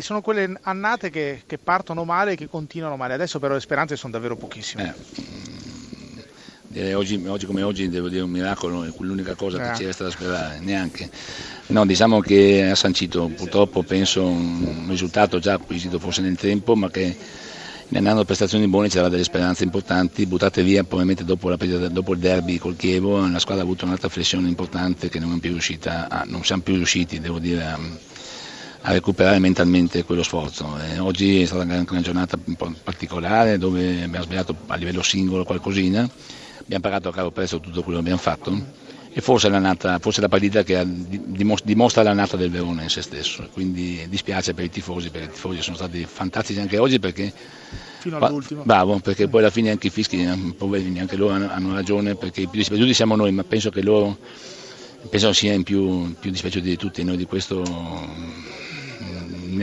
Sono quelle annate che, che, partono male e che continuano male, adesso però le speranze sono davvero pochissime. Eh, oggi, oggi, come oggi devo dire un miracolo, è l'unica cosa eh. che ci resta da sperare, neanche. No, diciamo che ha sancito purtroppo penso un risultato già acquisito forse nel tempo, ma che andando prestazioni buone c'erano delle speranze importanti, buttate via probabilmente dopo, la, dopo, il derby col Chievo, la squadra ha avuto un'altra flessione importante che non, a, non siamo più riusciti, devo dire, a, a recuperare mentalmente quello sforzo. E oggi è stata anche una giornata un po' particolare dove abbiamo sbagliato a livello singolo qualcosina, abbiamo pagato a caro prezzo tutto quello che abbiamo fatto e forse, è forse la partita che dimostra l'annata del Verona in se stesso, quindi dispiace per i tifosi, perché i tifosi sono stati fantastici anche oggi perché fino all'ultimo. Bravo, perché poi alla fine anche i fischi, eh, poverini, anche loro hanno ragione, perché i più dispiaciuti siamo noi, ma penso che loro penso sia in più, più dispiaciuti di tutti, noi di questo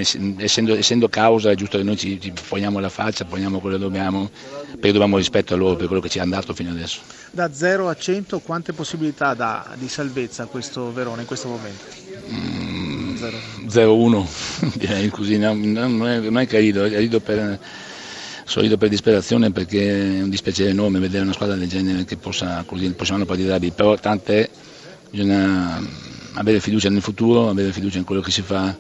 essendo, essendo, causa è giusto che noi ci, ci poniamo la faccia, poniamo quello che dobbiamo, perché dobbiamo rispetto a loro per quello che ci è andato fino adesso. Da 0 a 100 quante possibilità dà di salvezza questo Verona in questo momento? Mm, 0-1, direi così, non, non, è, non è che rido, rido per, sorrido per disperazione perché è un dispiacere enorme vedere una squadra del genere che possa così il prossimo anno partire da però tant'è, bisogna avere fiducia nel futuro, avere fiducia in quello che si fa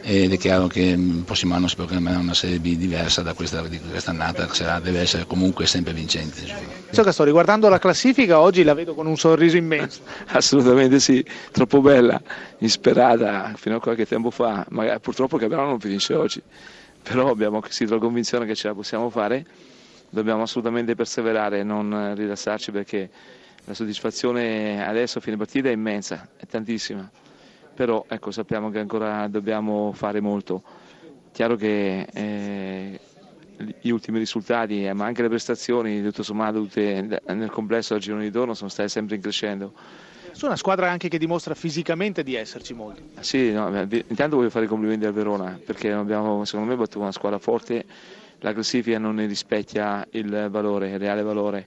ed è chiaro che il prossimo anno si programmerà una Serie B diversa da questa, di quest'annata, sarà, deve essere comunque sempre vincente. So sto riguardando la classifica oggi la vedo con un sorriso immenso. Assolutamente sì, troppo bella, insperata fino a qualche tempo fa, ma purtroppo Cabrano non finisce oggi, però abbiamo acquisito la convinzione che ce la possiamo fare, dobbiamo assolutamente perseverare e non rilassarci perché la soddisfazione adesso a fine partita è immensa, è tantissima però ecco, sappiamo che ancora dobbiamo fare molto. Chiaro che eh, gli ultimi risultati, eh, ma anche le prestazioni, tutto sommato, tutte, nel complesso del girone di torno sono state sempre in crescendo. Su una squadra anche che dimostra fisicamente di esserci molto. Sì, no, intanto voglio fare i complimenti al Verona perché abbiamo, secondo me, battuto una squadra forte, la classifica non ne rispecchia il valore, il reale valore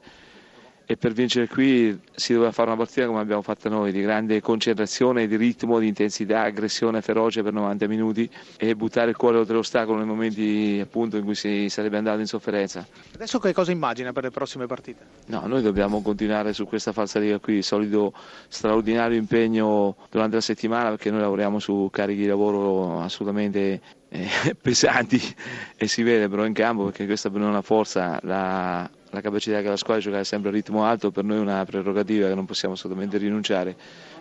e per vincere qui si doveva fare una partita come abbiamo fatta noi, di grande concentrazione, di ritmo, di intensità, aggressione feroce per 90 minuti e buttare il cuore oltre l'ostacolo nei momenti appunto, in cui si sarebbe andato in sofferenza. Adesso che cosa immagina per le prossime partite? No, noi dobbiamo continuare su questa falsa riga qui, solito straordinario impegno durante la settimana perché noi lavoriamo su carichi di lavoro assolutamente eh, pesanti e si vede però in campo perché questa per noi è una forza, la la capacità che la squadra di giocare sempre a ritmo alto per noi è una prerogativa che non possiamo assolutamente rinunciare.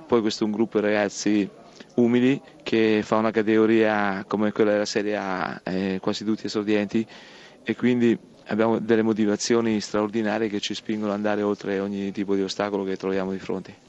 Poi questo è un gruppo di ragazzi umili che fa una categoria come quella della Serie A, eh, quasi tutti esordienti e quindi abbiamo delle motivazioni straordinarie che ci spingono ad andare oltre ogni tipo di ostacolo che troviamo di fronte.